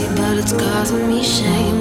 we're both on a stairs.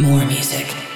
More music.